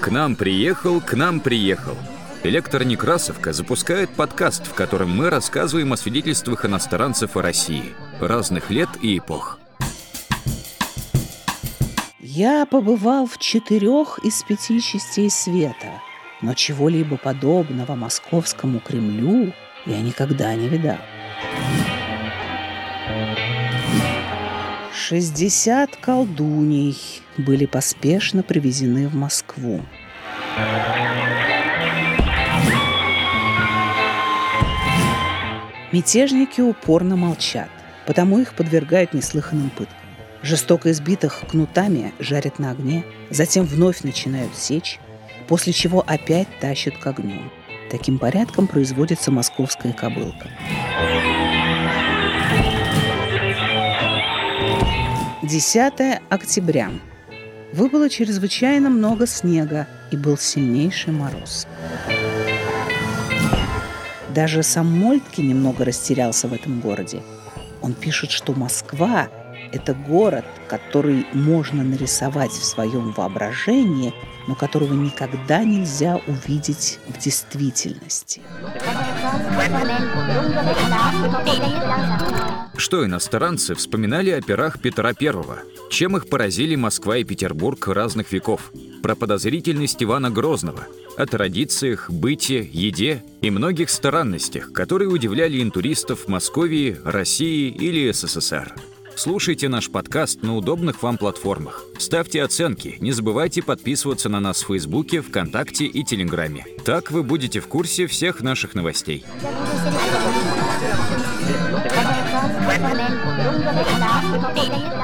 К нам приехал, к нам приехал. Электронекрасовка запускает подкаст, в котором мы рассказываем о свидетельствах иностранцев о России, разных лет и эпох. Я побывал в четырех из пяти частей света, но чего-либо подобного московскому Кремлю я никогда не видал. 60 колдуней были поспешно привезены в Москву. Мятежники упорно молчат, потому их подвергают неслыханным пыткам. Жестоко избитых кнутами жарят на огне, затем вновь начинают сечь, после чего опять тащат к огню. Таким порядком производится московская кобылка. 10 октября. Выпало чрезвычайно много снега и был сильнейший мороз. Даже сам Мольтке немного растерялся в этом городе. Он пишет, что Москва – это город, который можно нарисовать в своем воображении, но которого никогда нельзя увидеть в действительности. Что иностранцы вспоминали о пирах Петра Первого? Чем их поразили Москва и Петербург разных веков? Про подозрительность Ивана Грозного, о традициях, быте, еде и многих странностях, которые удивляли интуристов Московии, России или СССР. Слушайте наш подкаст на удобных вам платформах. Ставьте оценки, не забывайте подписываться на нас в Фейсбуке, ВКонтакте и Телеграме. Так вы будете в курсе всех наших новостей. Lungo le.